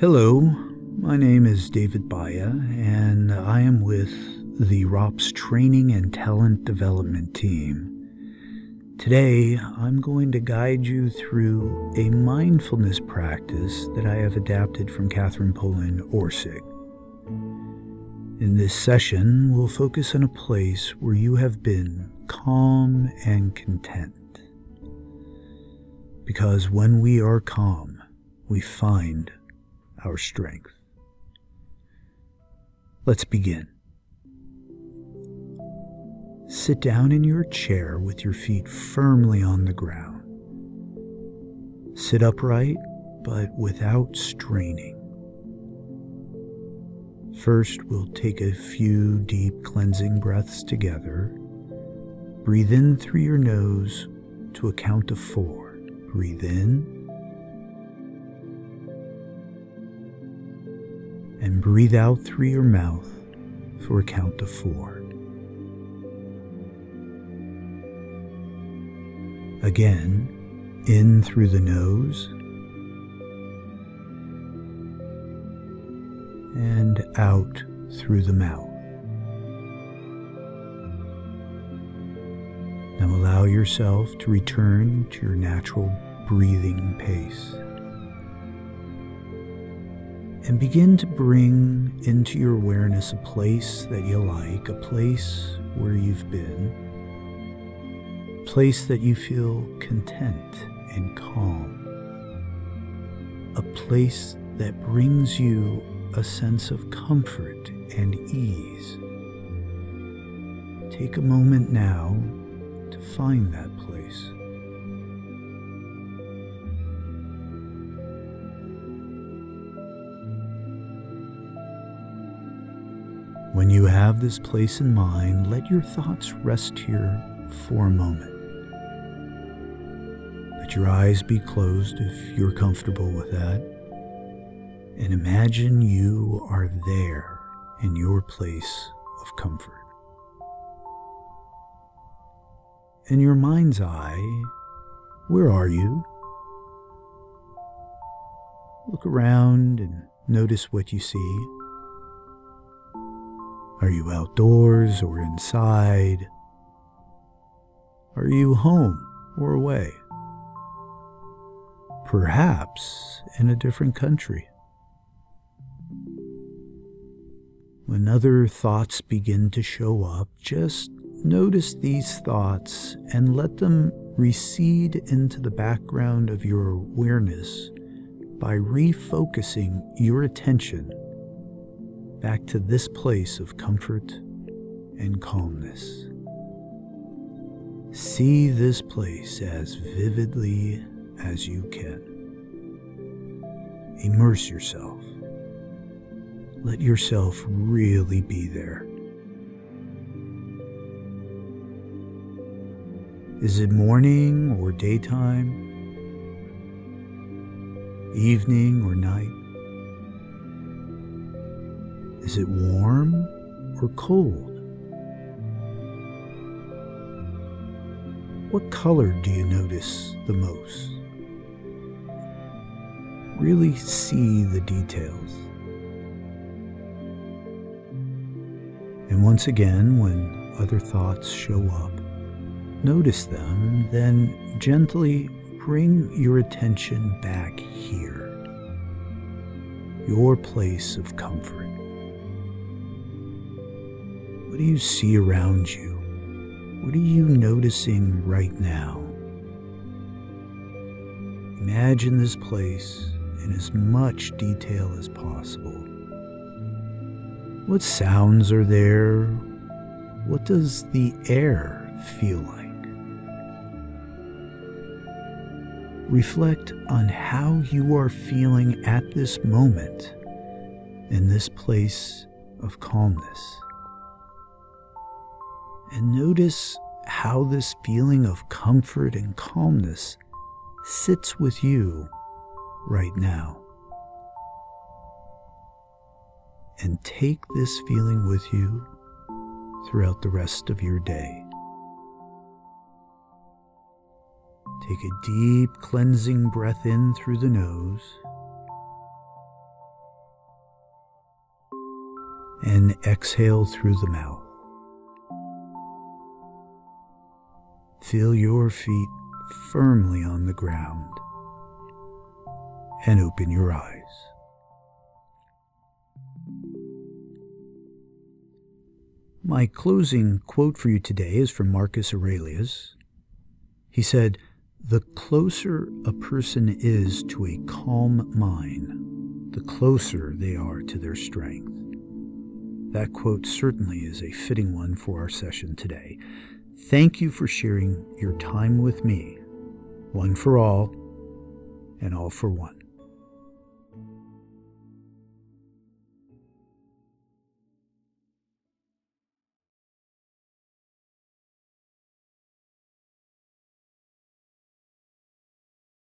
Hello, my name is David Baya, and I am with the ROPS Training and Talent Development Team. Today, I'm going to guide you through a mindfulness practice that I have adapted from Catherine Poland Orsic. In this session, we'll focus on a place where you have been calm and content. Because when we are calm, we find our strength. Let's begin. Sit down in your chair with your feet firmly on the ground. Sit upright, but without straining. First, we'll take a few deep cleansing breaths together. Breathe in through your nose to a count of four. Breathe in. And breathe out through your mouth for a count of four. Again, in through the nose and out through the mouth. Now allow yourself to return to your natural breathing pace. And begin to bring into your awareness a place that you like, a place where you've been a place that you feel content and calm, a place that brings you a sense of comfort and ease. Take a moment now to find that place. When you have this place in mind, let your thoughts rest here for a moment. Let your eyes be closed if you're comfortable with that. And imagine you are there in your place of comfort. In your mind's eye, where are you? Look around and notice what you see. Are you outdoors or inside? Are you home or away? perhaps in a different country. When other thoughts begin to show up, just notice these thoughts and let them recede into the background of your awareness by refocusing your attention back to this place of comfort and calmness. See this place as vividly as you can. Immerse yourself. Let yourself really be there. Is it morning or daytime? Evening or night? Is it warm or cold? What color do you notice the most? really see the details. And once again, when other thoughts show up, notice them, then gently bring your attention back here, your place of comfort. What do you see around you? What are you noticing right now? Imagine this place in as much detail as possible. What sounds are there? What does the air feel like? Reflect on how you are feeling at this moment in this place of calmness. And notice how this feeling of comfort and calmness sits with you right now. And take this feeling with you throughout the rest of your day. Take a deep cleansing breath in through the nose. and exhale through the mouth. Feel your feet firmly on the ground and open your eyes. My closing quote for you today is from Marcus Aurelius. He said, The closer a person is to a calm mind, the closer they are to their strength. That quote certainly is a fitting one for our session today. Thank you for sharing your time with me, one for all and all for one.